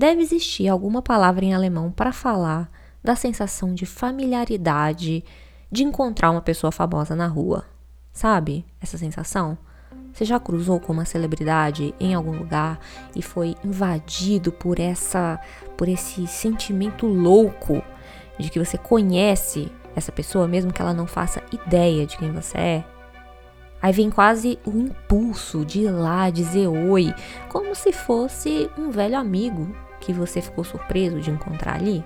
deve existir alguma palavra em alemão para falar da sensação de familiaridade de encontrar uma pessoa famosa na rua. Sabe essa sensação? Você já cruzou com uma celebridade em algum lugar e foi invadido por essa por esse sentimento louco de que você conhece essa pessoa mesmo que ela não faça ideia de quem você é? Aí vem quase o impulso de ir lá dizer oi, como se fosse um velho amigo que você ficou surpreso de encontrar ali.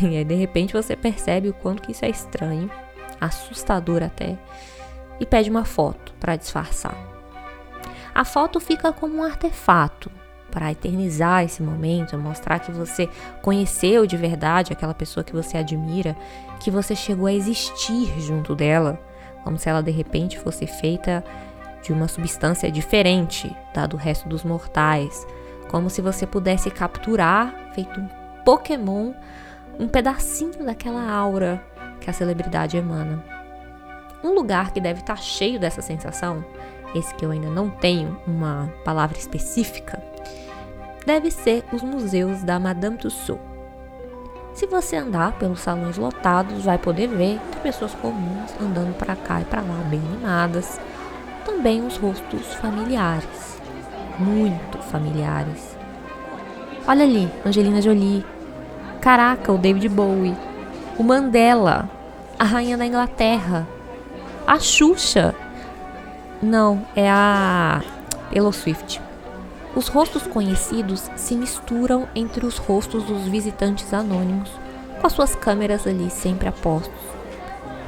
E aí de repente você percebe o quanto que isso é estranho, assustador até, e pede uma foto para disfarçar. A foto fica como um artefato para eternizar esse momento, mostrar que você conheceu de verdade aquela pessoa que você admira, que você chegou a existir junto dela, como se ela de repente fosse feita de uma substância diferente da do resto dos mortais, como se você pudesse capturar, feito um Pokémon, um pedacinho daquela aura que a celebridade emana. Um lugar que deve estar cheio dessa sensação, esse que eu ainda não tenho uma palavra específica, deve ser os museus da Madame Tussauds. Se você andar pelos salões lotados, vai poder ver pessoas comuns andando para cá e para lá, bem animadas. Também os rostos familiares, muito familiares. Olha ali, Angelina Jolie, Caraca, o David Bowie. O Mandela. A Rainha da Inglaterra. A Xuxa. Não, é a Elo Swift. Os rostos conhecidos se misturam entre os rostos dos visitantes anônimos, com as suas câmeras ali sempre a postos.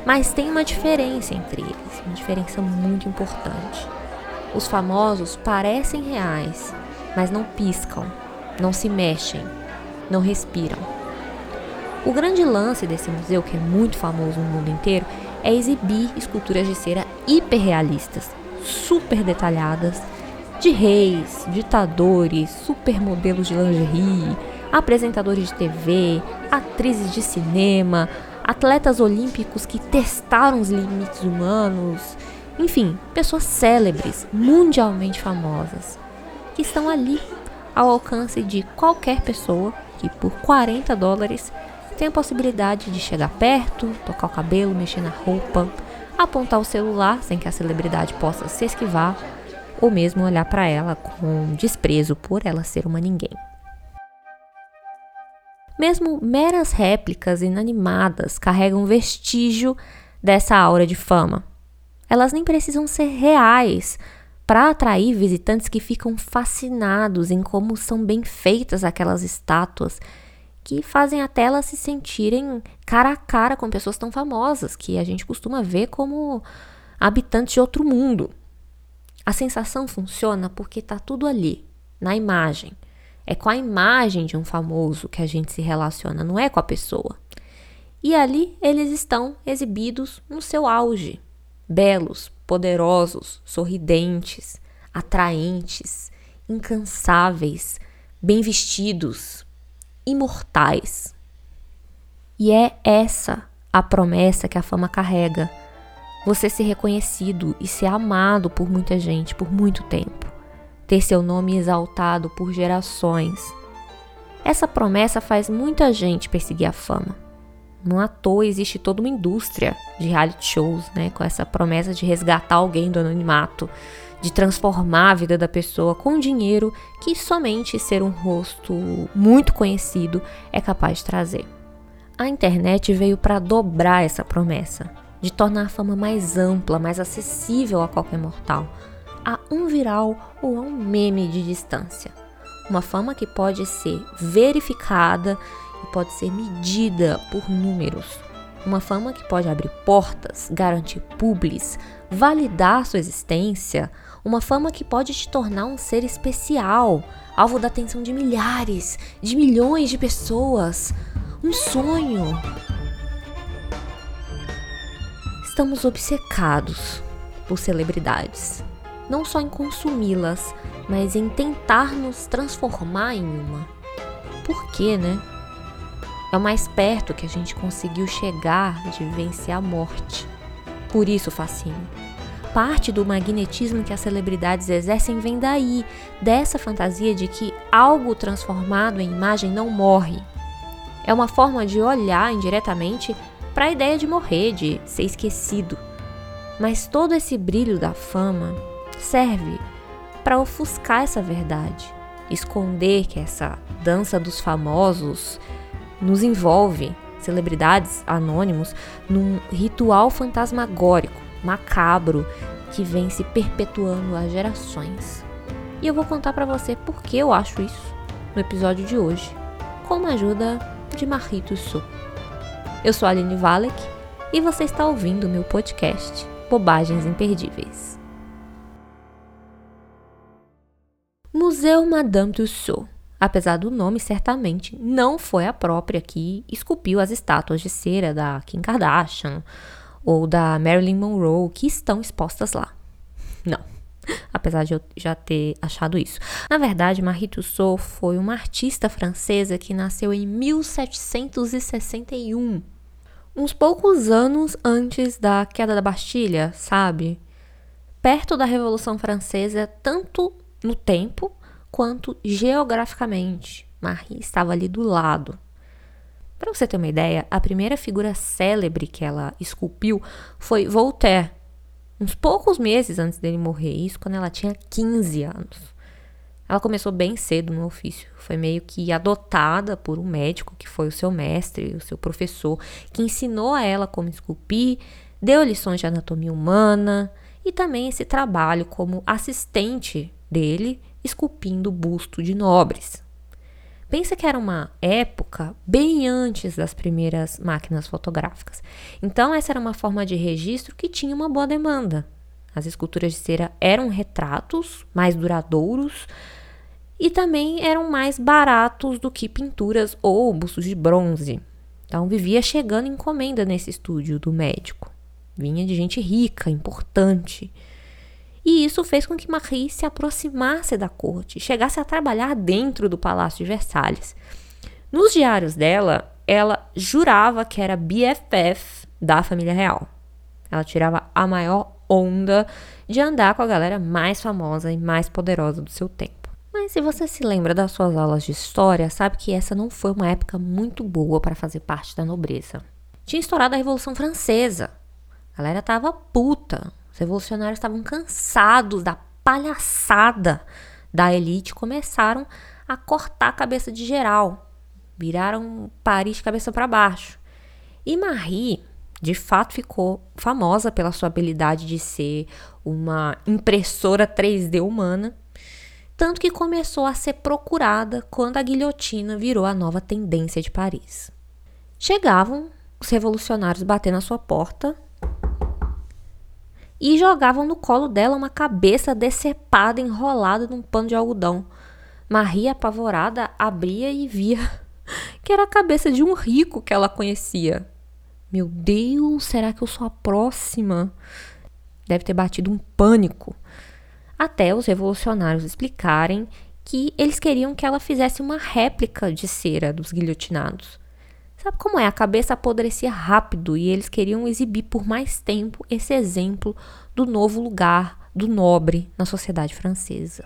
Mas tem uma diferença entre eles, uma diferença muito importante. Os famosos parecem reais, mas não piscam, não se mexem, não respiram. O grande lance desse museu, que é muito famoso no mundo inteiro, é exibir esculturas de cera hiperrealistas, super detalhadas, de reis, ditadores, supermodelos de lingerie, apresentadores de TV, atrizes de cinema, atletas olímpicos que testaram os limites humanos, enfim, pessoas célebres, mundialmente famosas, que estão ali ao alcance de qualquer pessoa que por 40 dólares tem a possibilidade de chegar perto, tocar o cabelo, mexer na roupa, apontar o celular sem que a celebridade possa se esquivar, ou mesmo olhar para ela com desprezo por ela ser uma ninguém. Mesmo meras réplicas inanimadas carregam vestígio dessa aura de fama. Elas nem precisam ser reais para atrair visitantes que ficam fascinados em como são bem feitas aquelas estátuas que fazem até elas se sentirem cara a cara com pessoas tão famosas que a gente costuma ver como habitantes de outro mundo. A sensação funciona porque está tudo ali, na imagem. É com a imagem de um famoso que a gente se relaciona, não é com a pessoa. E ali eles estão exibidos no seu auge, belos, poderosos, sorridentes, atraentes, incansáveis, bem vestidos, imortais. E é essa a promessa que a fama carrega. Você ser reconhecido e ser amado por muita gente por muito tempo. Ter seu nome exaltado por gerações. Essa promessa faz muita gente perseguir a fama. Não à toa existe toda uma indústria de reality shows, né, com essa promessa de resgatar alguém do anonimato, de transformar a vida da pessoa com dinheiro que somente ser um rosto muito conhecido é capaz de trazer. A internet veio para dobrar essa promessa, de tornar a fama mais ampla, mais acessível a qualquer mortal, a um viral ou a um meme de distância. Uma fama que pode ser verificada e pode ser medida por números. Uma fama que pode abrir portas, garantir publis, validar sua existência, uma fama que pode te tornar um ser especial, alvo da atenção de milhares, de milhões de pessoas. Um sonho. Estamos obcecados por celebridades, não só em consumi-las, mas em tentar nos transformar em uma. Por quê, né? É o mais perto que a gente conseguiu chegar de vencer a morte. Por isso o fascínio parte do magnetismo que as celebridades exercem vem daí, dessa fantasia de que algo transformado em imagem não morre. É uma forma de olhar indiretamente para a ideia de morrer, de ser esquecido. Mas todo esse brilho da fama serve para ofuscar essa verdade, esconder que essa dança dos famosos nos envolve, celebridades anônimos, num ritual fantasmagórico, macabro, que vem se perpetuando há gerações. E eu vou contar para você por que eu acho isso no episódio de hoje, com a ajuda de Marrito Su. Eu sou Aline Valek e você está ouvindo meu podcast Bobagens Imperdíveis. Museu Madame Tussauds. Apesar do nome, certamente não foi a própria que esculpiu as estátuas de cera da Kim Kardashian ou da Marilyn Monroe que estão expostas lá. Não. Apesar de eu já ter achado isso. Na verdade, Marie Tussaud foi uma artista francesa que nasceu em 1761, uns poucos anos antes da queda da Bastilha, sabe? Perto da Revolução Francesa, tanto no tempo quanto geograficamente. Marie estava ali do lado. Para você ter uma ideia, a primeira figura célebre que ela esculpiu foi Voltaire, uns poucos meses antes dele morrer, isso quando ela tinha 15 anos. Ela começou bem cedo no ofício, foi meio que adotada por um médico que foi o seu mestre, o seu professor, que ensinou a ela como esculpir, deu lições de anatomia humana e também esse trabalho como assistente dele, esculpindo busto de nobres. Pensa que era uma época bem antes das primeiras máquinas fotográficas. Então, essa era uma forma de registro que tinha uma boa demanda. As esculturas de cera eram retratos mais duradouros e também eram mais baratos do que pinturas ou bustos de bronze. Então, vivia chegando encomenda nesse estúdio do médico. Vinha de gente rica, importante. E isso fez com que Marie se aproximasse da corte, chegasse a trabalhar dentro do Palácio de Versalhes. Nos diários dela, ela jurava que era BFF da família real. Ela tirava a maior onda de andar com a galera mais famosa e mais poderosa do seu tempo. Mas se você se lembra das suas aulas de história, sabe que essa não foi uma época muito boa para fazer parte da nobreza. Tinha estourado a Revolução Francesa. A galera tava puta. Os revolucionários estavam cansados da palhaçada da elite, começaram a cortar a cabeça de geral, viraram Paris de cabeça para baixo. E Marie, de fato, ficou famosa pela sua habilidade de ser uma impressora 3D humana, tanto que começou a ser procurada quando a guilhotina virou a nova tendência de Paris. Chegavam os revolucionários bater na sua porta e jogavam no colo dela uma cabeça decepada enrolada num pano de algodão. Maria, apavorada, abria e via que era a cabeça de um rico que ela conhecia. Meu Deus, será que eu sou a próxima? Deve ter batido um pânico. Até os revolucionários explicarem que eles queriam que ela fizesse uma réplica de cera dos guilhotinados. Sabe como é? A cabeça apodrecia rápido e eles queriam exibir por mais tempo esse exemplo do novo lugar do nobre na sociedade francesa.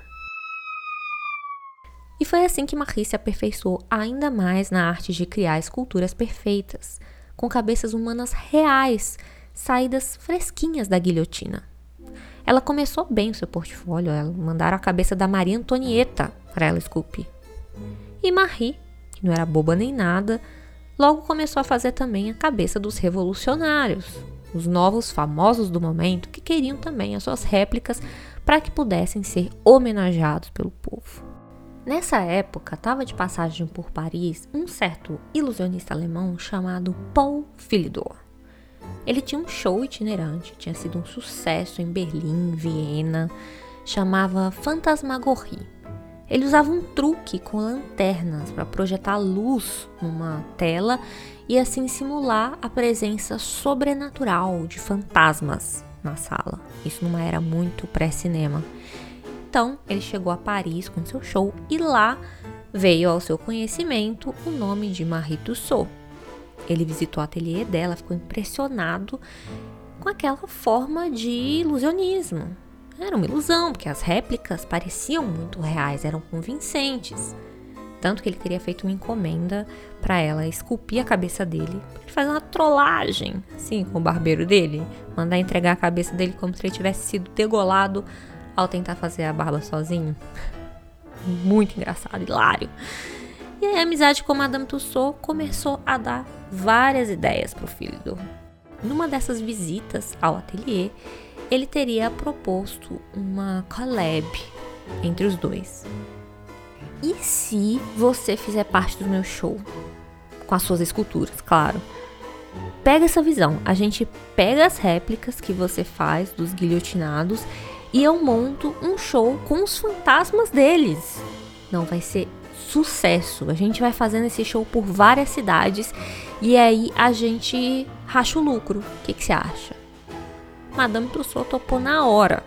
E foi assim que Marie se aperfeiçoou ainda mais na arte de criar esculturas perfeitas, com cabeças humanas reais, saídas fresquinhas da guilhotina. Ela começou bem o seu portfólio, ela mandaram a cabeça da Maria Antonieta para ela esculpir. E Marie, que não era boba nem nada, logo começou a fazer também a cabeça dos revolucionários, os novos famosos do momento que queriam também as suas réplicas para que pudessem ser homenageados pelo povo. Nessa época, estava de passagem por Paris um certo ilusionista alemão chamado Paul Philidor. Ele tinha um show itinerante, tinha sido um sucesso em Berlim, Viena, chamava Fantasmagorie ele usava um truque com lanternas para projetar luz numa tela e assim simular a presença sobrenatural de fantasmas na sala. Isso numa era muito pré-cinema. Então, ele chegou a Paris com seu show e lá veio ao seu conhecimento o nome de Marie Tussaud. Ele visitou o ateliê dela, ficou impressionado com aquela forma de ilusionismo. Era uma ilusão, porque as réplicas pareciam muito reais, eram convincentes. Tanto que ele teria feito uma encomenda para ela esculpir a cabeça dele. Ele fazer uma trollagem, assim, com o barbeiro dele. Mandar entregar a cabeça dele como se ele tivesse sido degolado ao tentar fazer a barba sozinho. Muito engraçado, hilário. E aí a amizade com Madame Tussauds começou a dar várias ideias para o filho. Numa dessas visitas ao ateliê, ele teria proposto uma collab entre os dois. E se você fizer parte do meu show? Com as suas esculturas, claro. Pega essa visão. A gente pega as réplicas que você faz dos guilhotinados e eu monto um show com os fantasmas deles. Não vai ser sucesso. A gente vai fazendo esse show por várias cidades e aí a gente racha o lucro. O que, que você acha? Madame Tussauds topou na hora.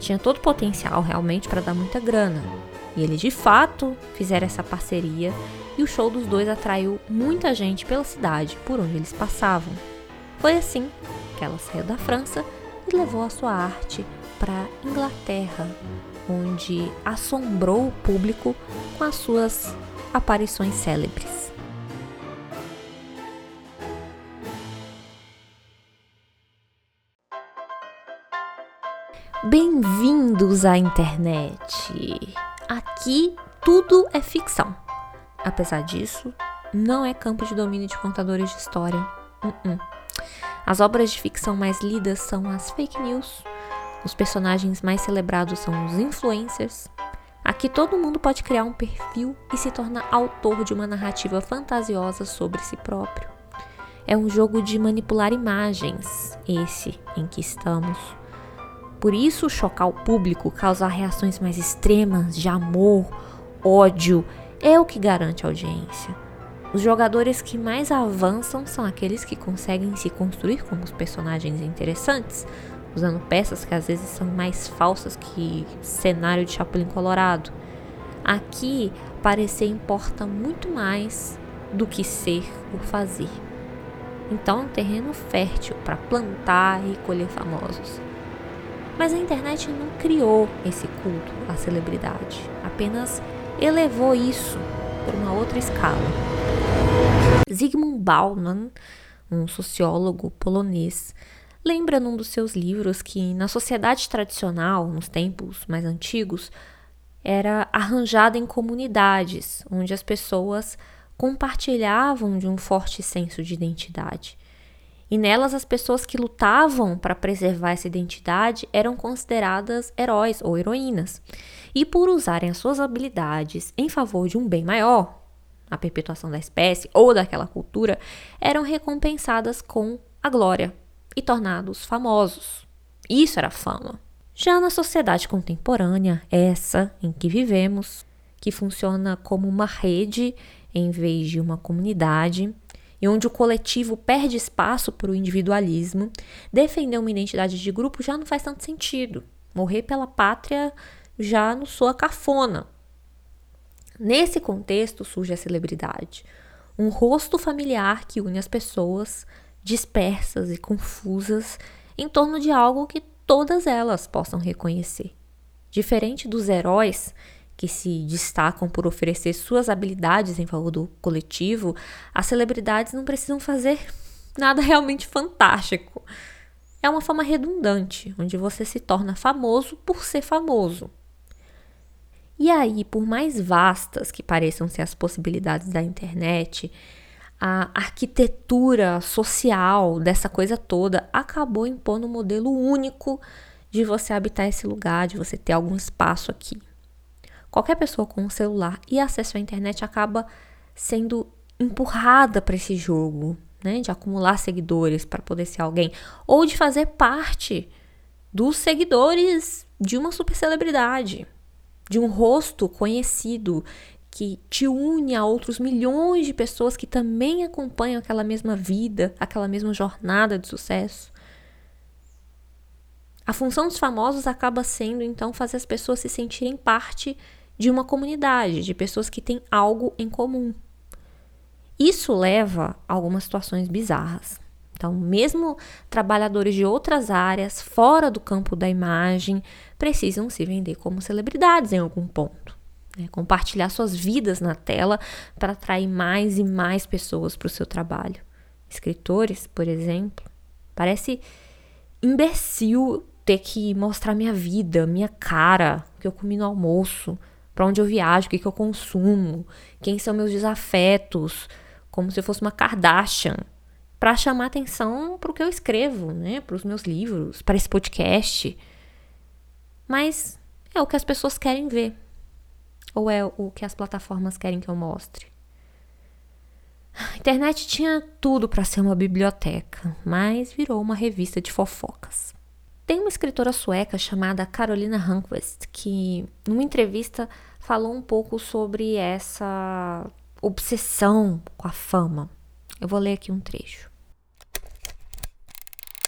Tinha todo o potencial realmente para dar muita grana. E eles de fato fizeram essa parceria e o show dos dois atraiu muita gente pela cidade por onde eles passavam. Foi assim que ela saiu da França e levou a sua arte para Inglaterra, onde assombrou o público com as suas aparições célebres. Bem-vindos à internet! Aqui tudo é ficção. Apesar disso, não é campo de domínio de contadores de história. Uh -uh. As obras de ficção mais lidas são as fake news. Os personagens mais celebrados são os influencers. Aqui todo mundo pode criar um perfil e se tornar autor de uma narrativa fantasiosa sobre si próprio. É um jogo de manipular imagens, esse em que estamos. Por isso, chocar o público, causar reações mais extremas de amor, ódio, é o que garante audiência. Os jogadores que mais avançam são aqueles que conseguem se construir como os personagens interessantes, usando peças que às vezes são mais falsas que cenário de Chapulin Colorado. Aqui, parecer importa muito mais do que ser ou fazer. Então, é um terreno fértil para plantar e colher famosos. Mas a internet não criou esse culto à celebridade, apenas elevou isso por uma outra escala. Zygmunt Bauman, um sociólogo polonês, lembra num dos seus livros que na sociedade tradicional, nos tempos mais antigos, era arranjada em comunidades, onde as pessoas compartilhavam de um forte senso de identidade. E nelas, as pessoas que lutavam para preservar essa identidade eram consideradas heróis ou heroínas. E por usarem as suas habilidades em favor de um bem maior, a perpetuação da espécie ou daquela cultura, eram recompensadas com a glória e tornados famosos. Isso era fama. Já na sociedade contemporânea, essa em que vivemos, que funciona como uma rede em vez de uma comunidade, e onde o coletivo perde espaço para o individualismo, defender uma identidade de grupo já não faz tanto sentido. Morrer pela pátria já não soa cafona. Nesse contexto surge a celebridade, um rosto familiar que une as pessoas dispersas e confusas em torno de algo que todas elas possam reconhecer. Diferente dos heróis que se destacam por oferecer suas habilidades em favor do coletivo, as celebridades não precisam fazer nada realmente fantástico. É uma fama redundante, onde você se torna famoso por ser famoso. E aí, por mais vastas que pareçam ser as possibilidades da internet, a arquitetura social dessa coisa toda acabou impondo um modelo único de você habitar esse lugar, de você ter algum espaço aqui. Qualquer pessoa com um celular e acesso à internet acaba sendo empurrada para esse jogo, né? De acumular seguidores para poder ser alguém ou de fazer parte dos seguidores de uma super celebridade, de um rosto conhecido que te une a outros milhões de pessoas que também acompanham aquela mesma vida, aquela mesma jornada de sucesso. A função dos famosos acaba sendo então fazer as pessoas se sentirem parte de uma comunidade, de pessoas que têm algo em comum. Isso leva a algumas situações bizarras. Então, mesmo trabalhadores de outras áreas, fora do campo da imagem, precisam se vender como celebridades em algum ponto. Né? Compartilhar suas vidas na tela para atrair mais e mais pessoas para o seu trabalho. Escritores, por exemplo, parece imbecil ter que mostrar minha vida, minha cara, o que eu comi no almoço, para onde eu viajo, o que, que eu consumo, quem são meus desafetos, como se eu fosse uma Kardashian, para chamar atenção para o que eu escrevo, né, para os meus livros, para esse podcast. Mas é o que as pessoas querem ver. Ou é o que as plataformas querem que eu mostre? A internet tinha tudo para ser uma biblioteca, mas virou uma revista de fofocas. Tem uma escritora sueca chamada Carolina Hanquist que, numa entrevista, falou um pouco sobre essa obsessão com a fama. Eu vou ler aqui um trecho.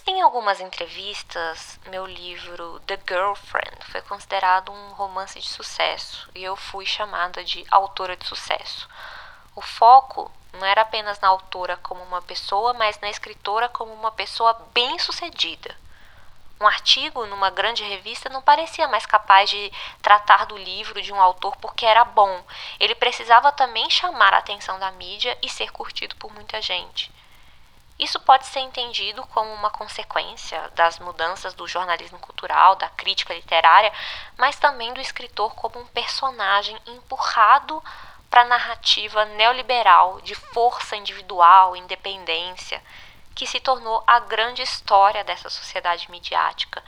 Em algumas entrevistas, meu livro The Girlfriend foi considerado um romance de sucesso e eu fui chamada de autora de sucesso. O foco não era apenas na autora como uma pessoa, mas na escritora como uma pessoa bem-sucedida. Um artigo numa grande revista não parecia mais capaz de tratar do livro de um autor porque era bom. Ele precisava também chamar a atenção da mídia e ser curtido por muita gente. Isso pode ser entendido como uma consequência das mudanças do jornalismo cultural, da crítica literária, mas também do escritor como um personagem empurrado para a narrativa neoliberal de força individual, independência que se tornou a grande história dessa sociedade midiática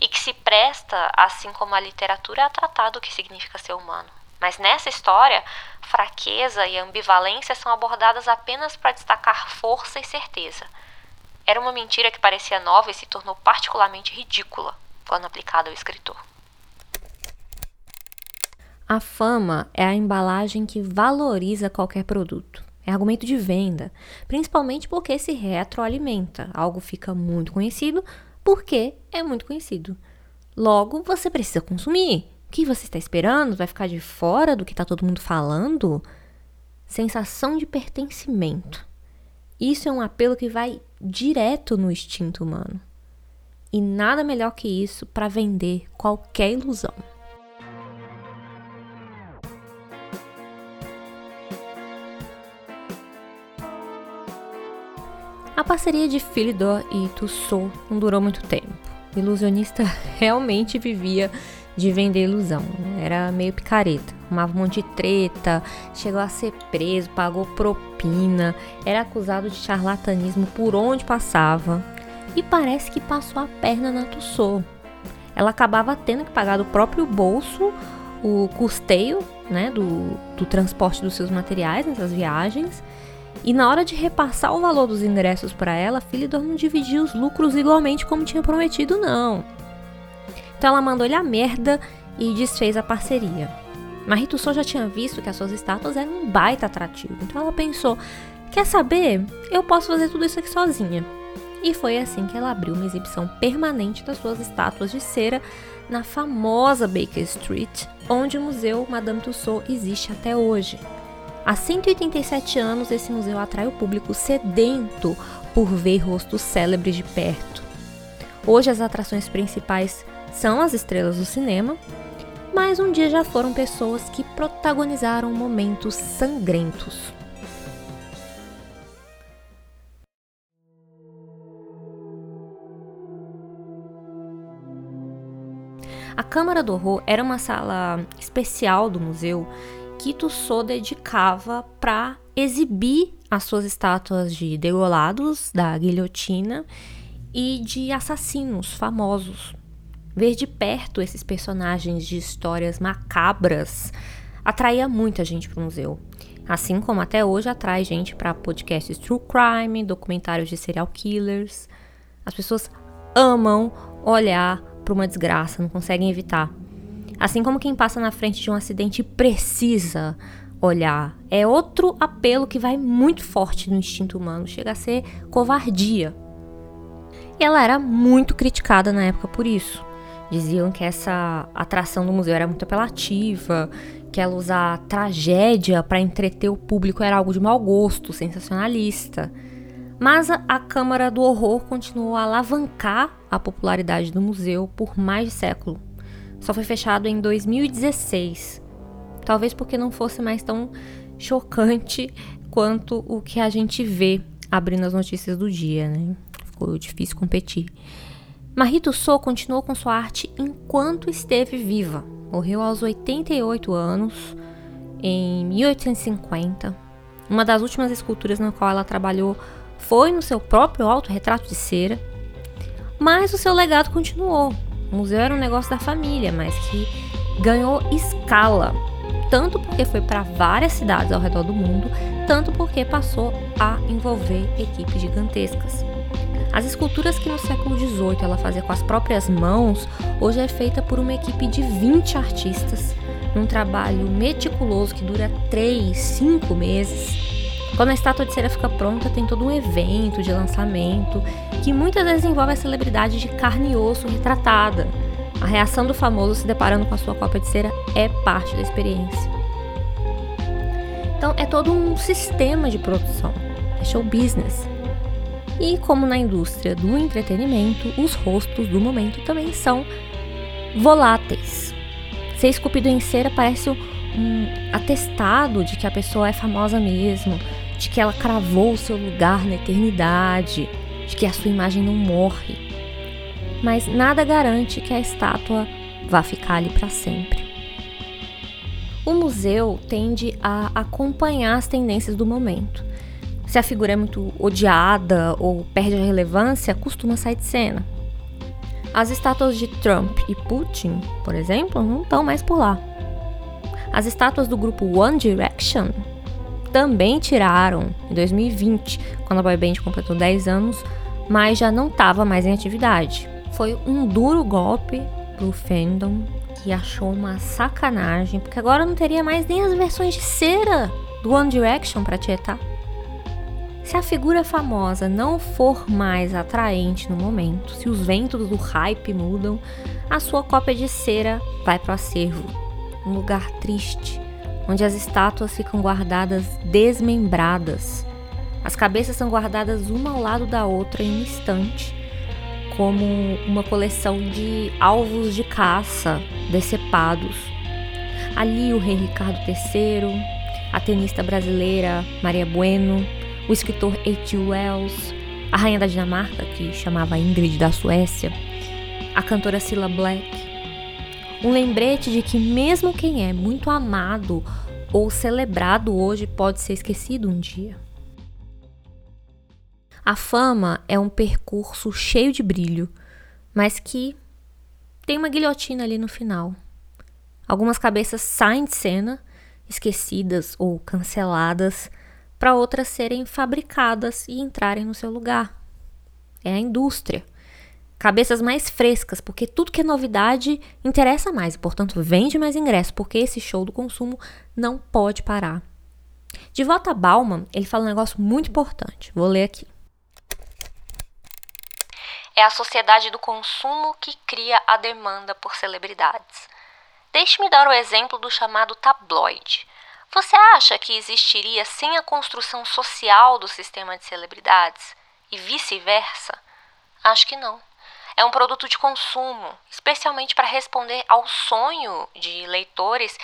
e que se presta, assim como a literatura, a tratar do que significa ser humano. Mas nessa história, fraqueza e ambivalência são abordadas apenas para destacar força e certeza. Era uma mentira que parecia nova e se tornou particularmente ridícula quando aplicada ao escritor. A fama é a embalagem que valoriza qualquer produto. É argumento de venda, principalmente porque se retroalimenta. Algo fica muito conhecido porque é muito conhecido. Logo, você precisa consumir. O que você está esperando? Vai ficar de fora do que está todo mundo falando? Sensação de pertencimento. Isso é um apelo que vai direto no instinto humano. E nada melhor que isso para vender qualquer ilusão. A parceria de Philidor e Tussaud não durou muito tempo. O ilusionista realmente vivia de vender ilusão. Era meio picareta. Arrumava um monte de treta, chegou a ser preso, pagou propina, era acusado de charlatanismo por onde passava. E parece que passou a perna na Tussaud. Ela acabava tendo que pagar do próprio bolso o custeio né, do, do transporte dos seus materiais nessas viagens e na hora de repassar o valor dos ingressos para ela, Philidor não dividia os lucros igualmente como tinha prometido, não. Então ela mandou ele a merda e desfez a parceria. Marito Sou já tinha visto que as suas estátuas eram um baita atrativo. Então ela pensou: quer saber? Eu posso fazer tudo isso aqui sozinha. E foi assim que ela abriu uma exibição permanente das suas estátuas de cera na famosa Baker Street, onde o Museu Madame Tussauds existe até hoje. Há 187 anos, esse museu atrai o público sedento por ver rostos célebres de perto. Hoje, as atrações principais são as estrelas do cinema, mas um dia já foram pessoas que protagonizaram momentos sangrentos. A Câmara do Horror era uma sala especial do museu que Tussaud dedicava para exibir as suas estátuas de degolados da guilhotina e de assassinos famosos. Ver de perto esses personagens de histórias macabras atraía muita gente para o museu. Assim como até hoje atrai gente para podcasts true crime, documentários de serial killers. As pessoas amam olhar para uma desgraça, não conseguem evitar. Assim como quem passa na frente de um acidente precisa olhar. É outro apelo que vai muito forte no instinto humano, chega a ser covardia. E ela era muito criticada na época por isso. Diziam que essa atração do museu era muito apelativa, que ela usar tragédia para entreter o público era algo de mau gosto, sensacionalista. Mas a, Câmara do Horror continuou a alavancar a popularidade do museu por mais de século. Só foi fechado em 2016. Talvez porque não fosse mais tão chocante quanto o que a gente vê abrindo as notícias do dia, né? Ficou difícil competir. Marito So continuou com sua arte enquanto esteve viva. Morreu aos 88 anos, em 1850. Uma das últimas esculturas na qual ela trabalhou foi no seu próprio autorretrato de cera. Mas o seu legado continuou. O museu era um negócio da família, mas que ganhou escala tanto porque foi para várias cidades ao redor do mundo, tanto porque passou a envolver equipes gigantescas. As esculturas que no século XVIII ela fazia com as próprias mãos, hoje é feita por uma equipe de 20 artistas, num trabalho meticuloso que dura 3, 5 meses. Quando a estátua de cera fica pronta, tem todo um evento de lançamento que muitas vezes envolve a celebridade de carne e osso retratada, a reação do famoso se deparando com a sua cópia de cera é parte da experiência. Então é todo um sistema de produção, é show business. E como na indústria do entretenimento, os rostos do momento também são voláteis. Ser esculpido em cera parece um atestado de que a pessoa é famosa mesmo, de que ela cravou o seu lugar na eternidade, de que a sua imagem não morre mas nada garante que a estátua vá ficar ali para sempre. O museu tende a acompanhar as tendências do momento. Se a figura é muito odiada ou perde a relevância, costuma sair de cena. As estátuas de Trump e Putin, por exemplo, não estão mais por lá. As estátuas do grupo One Direction também tiraram em 2020, quando a boy band completou 10 anos, mas já não estava mais em atividade. Foi um duro golpe pro fandom que achou uma sacanagem, porque agora não teria mais nem as versões de cera do One Direction para tietar. Se a figura famosa não for mais atraente no momento, se os ventos do hype mudam, a sua cópia de cera vai para o acervo, um lugar triste, onde as estátuas ficam guardadas desmembradas. As cabeças são guardadas uma ao lado da outra em um instante, como uma coleção de alvos de caça decepados. Ali o rei Ricardo III, a tenista brasileira Maria Bueno, o escritor H.G. Wells, a rainha da Dinamarca, que chamava Ingrid da Suécia, a cantora Cilla Black. Um lembrete de que mesmo quem é muito amado ou celebrado hoje pode ser esquecido um dia. A fama é um percurso cheio de brilho, mas que tem uma guilhotina ali no final. Algumas cabeças saem de cena, esquecidas ou canceladas, para outras serem fabricadas e entrarem no seu lugar. É a indústria. Cabeças mais frescas, porque tudo que é novidade interessa mais, portanto, vende mais ingresso, porque esse show do consumo não pode parar. De volta a Bauman, ele fala um negócio muito importante. Vou ler aqui. É a sociedade do consumo que cria a demanda por celebridades. Deixe-me dar o exemplo do chamado tabloide. Você acha que existiria sem a construção social do sistema de celebridades? E vice-versa? Acho que não. É um produto de consumo, especialmente para responder ao sonho de leitores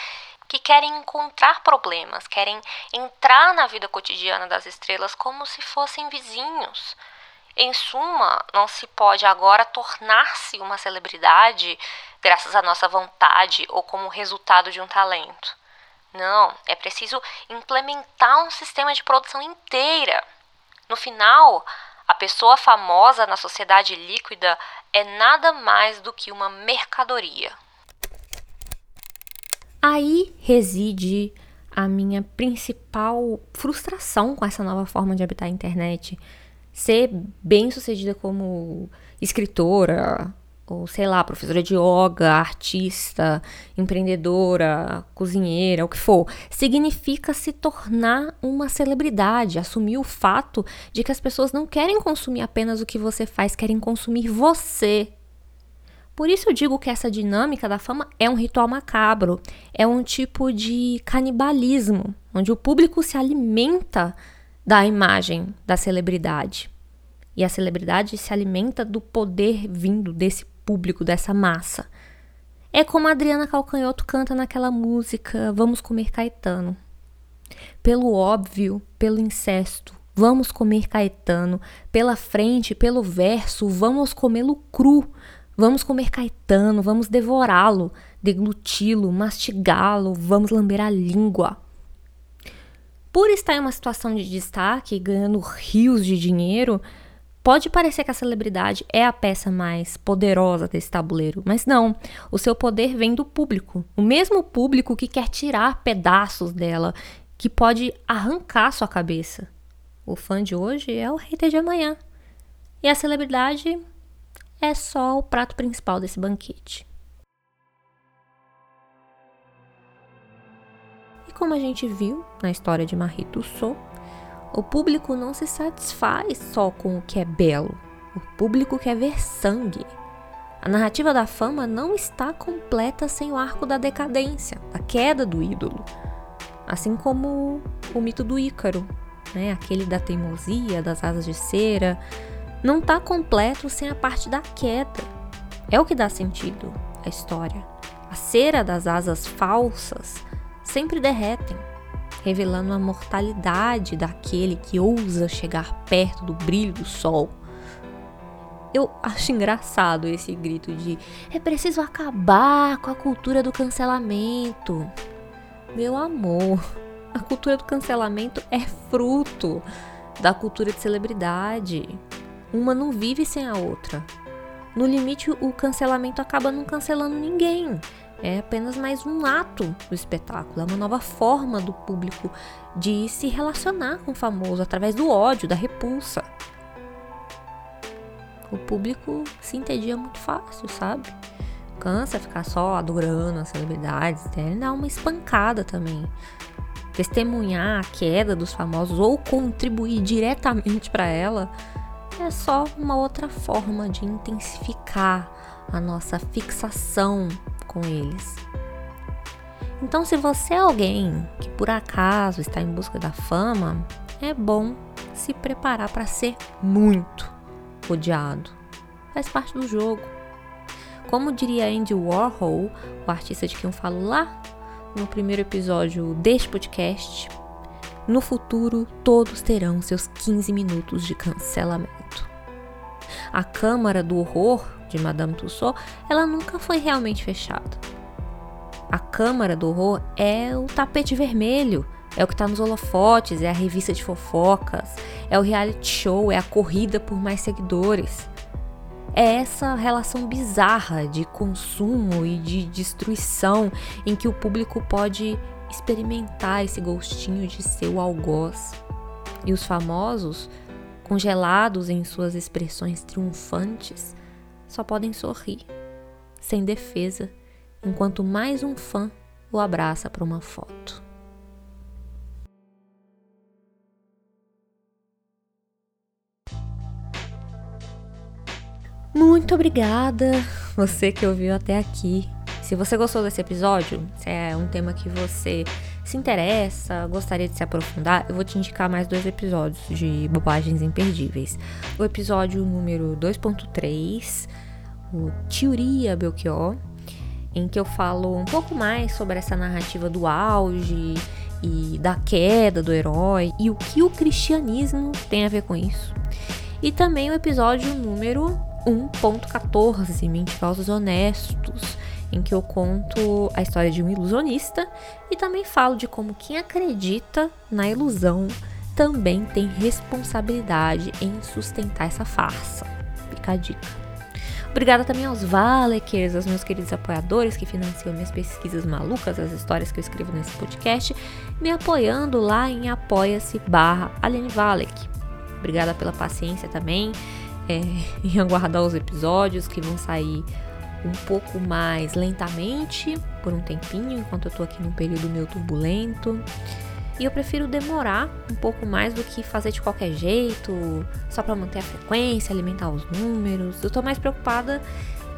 que querem encontrar problemas, querem entrar na vida cotidiana das estrelas como se fossem vizinhos. Em suma, não se pode agora tornar-se uma celebridade graças à nossa vontade ou como resultado de um talento. Não, é preciso implementar um sistema de produção inteira. No final, a pessoa famosa na sociedade líquida é nada mais do que uma mercadoria. Aí reside a minha principal frustração com essa nova forma de habitar a internet ser bem sucedida como escritora, ou sei lá, professora de yoga, artista, empreendedora, cozinheira, o que for, significa se tornar uma celebridade, assumir o fato de que as pessoas não querem consumir apenas o que você faz, querem consumir você. Por isso eu digo que essa dinâmica da fama é um ritual macabro, é um tipo de canibalismo, onde o público se alimenta da imagem da celebridade. E a celebridade se alimenta do poder vindo desse público, dessa massa. É como a Adriana Calcanhoto canta naquela música Vamos Comer Caetano. Pelo óbvio, pelo incesto, vamos comer Caetano. Pela frente, pelo verso, vamos comê-lo cru. Vamos comer Caetano, vamos devorá-lo, degluti-lo, mastigá-lo, vamos lamber a língua. Por estar em uma situação de destaque, ganhando rios de dinheiro, Pode parecer que a celebridade é a peça mais poderosa desse tabuleiro, mas não. O seu poder vem do público. O mesmo público que quer tirar pedaços dela, que pode arrancar sua cabeça. O fã de hoje é o hater de amanhã. E a celebridade é só o prato principal desse banquete. E como a gente viu na história de Marie Tussaud, o público não se satisfaz só com o que é belo. O público quer ver sangue. A narrativa da fama não está completa sem o arco da decadência, da queda do ídolo. Assim como o mito do Ícaro, né? aquele da teimosia, das asas de cera, não está completo sem a parte da queda. É o que dá sentido à história. A cera das asas falsas sempre derretem revelando a mortalidade daquele que ousa chegar perto do brilho do sol. Eu acho engraçado esse grito de é preciso acabar com a cultura do cancelamento. Meu amor, a cultura do cancelamento é fruto da cultura de celebridade. Uma não vive sem a outra. No limite, o cancelamento acaba não cancelando ninguém. É apenas mais um ato do espetáculo, é uma nova forma do público de se relacionar com o famoso através do ódio, da repulsa. O público se entendia muito fácil, sabe? Cansa ficar só adorando as celebridades, ele dá uma espancada também. Testemunhar a queda dos famosos ou contribuir diretamente para ela é só uma outra forma de intensificar a nossa fixação com eles. Então, se você é alguém que por acaso está em busca da fama, é bom se preparar para ser muito odiado. Faz parte do jogo. Como diria Andy Warhol, o artista de quem eu falo lá no primeiro episódio deste podcast, no futuro todos terão seus 15 minutos de cancelamento. A Câmara do Horror de Madame Tussauds, ela nunca foi realmente fechada. A Câmara do Horror é o tapete vermelho, é o que está nos holofotes, é a revista de fofocas, é o reality show, é a corrida por mais seguidores. É essa relação bizarra de consumo e de destruição em que o público pode experimentar esse gostinho de ser o algoz. E os famosos, congelados em suas expressões triunfantes, só podem sorrir, sem defesa, enquanto mais um fã o abraça para uma foto. Muito obrigada, você que ouviu até aqui. Se você gostou desse episódio, se é um tema que você se interessa, gostaria de se aprofundar, eu vou te indicar mais dois episódios de Bobagens Imperdíveis. O episódio número 2.3 o Teoria Belchior, em que eu falo um pouco mais sobre essa narrativa do auge e da queda do herói e o que o cristianismo tem a ver com isso. E também o episódio número 1.14, Mentirosos Honestos, em que eu conto a história de um ilusionista e também falo de como quem acredita na ilusão também tem responsabilidade em sustentar essa farsa. Fica a dica. Obrigada também aos Valekers, aos meus queridos apoiadores que financiam minhas pesquisas malucas, as histórias que eu escrevo nesse podcast, me apoiando lá em apoia-se barra Aline Valek. Obrigada pela paciência também é, em aguardar os episódios que vão sair um pouco mais lentamente por um tempinho, enquanto eu tô aqui num período meio turbulento. E eu prefiro demorar um pouco mais do que fazer de qualquer jeito, só para manter a frequência, alimentar os números. Eu tô mais preocupada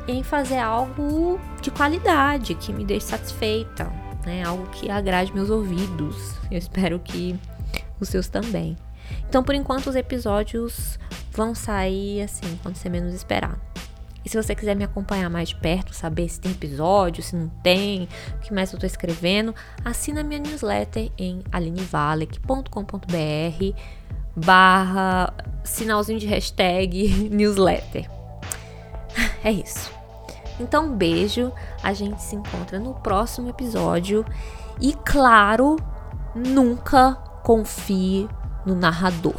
em fazer algo de qualidade, que me deixe satisfeita, né? Algo que agrade meus ouvidos. Eu espero que os seus também. Então, por enquanto, os episódios vão sair assim, quando você menos esperar. E se você quiser me acompanhar mais de perto, saber se tem episódio, se não tem, o que mais eu tô escrevendo, assina minha newsletter em alinevalek.com.br barra sinalzinho de hashtag newsletter. É isso. Então, um beijo. A gente se encontra no próximo episódio. E claro, nunca confie no narrador.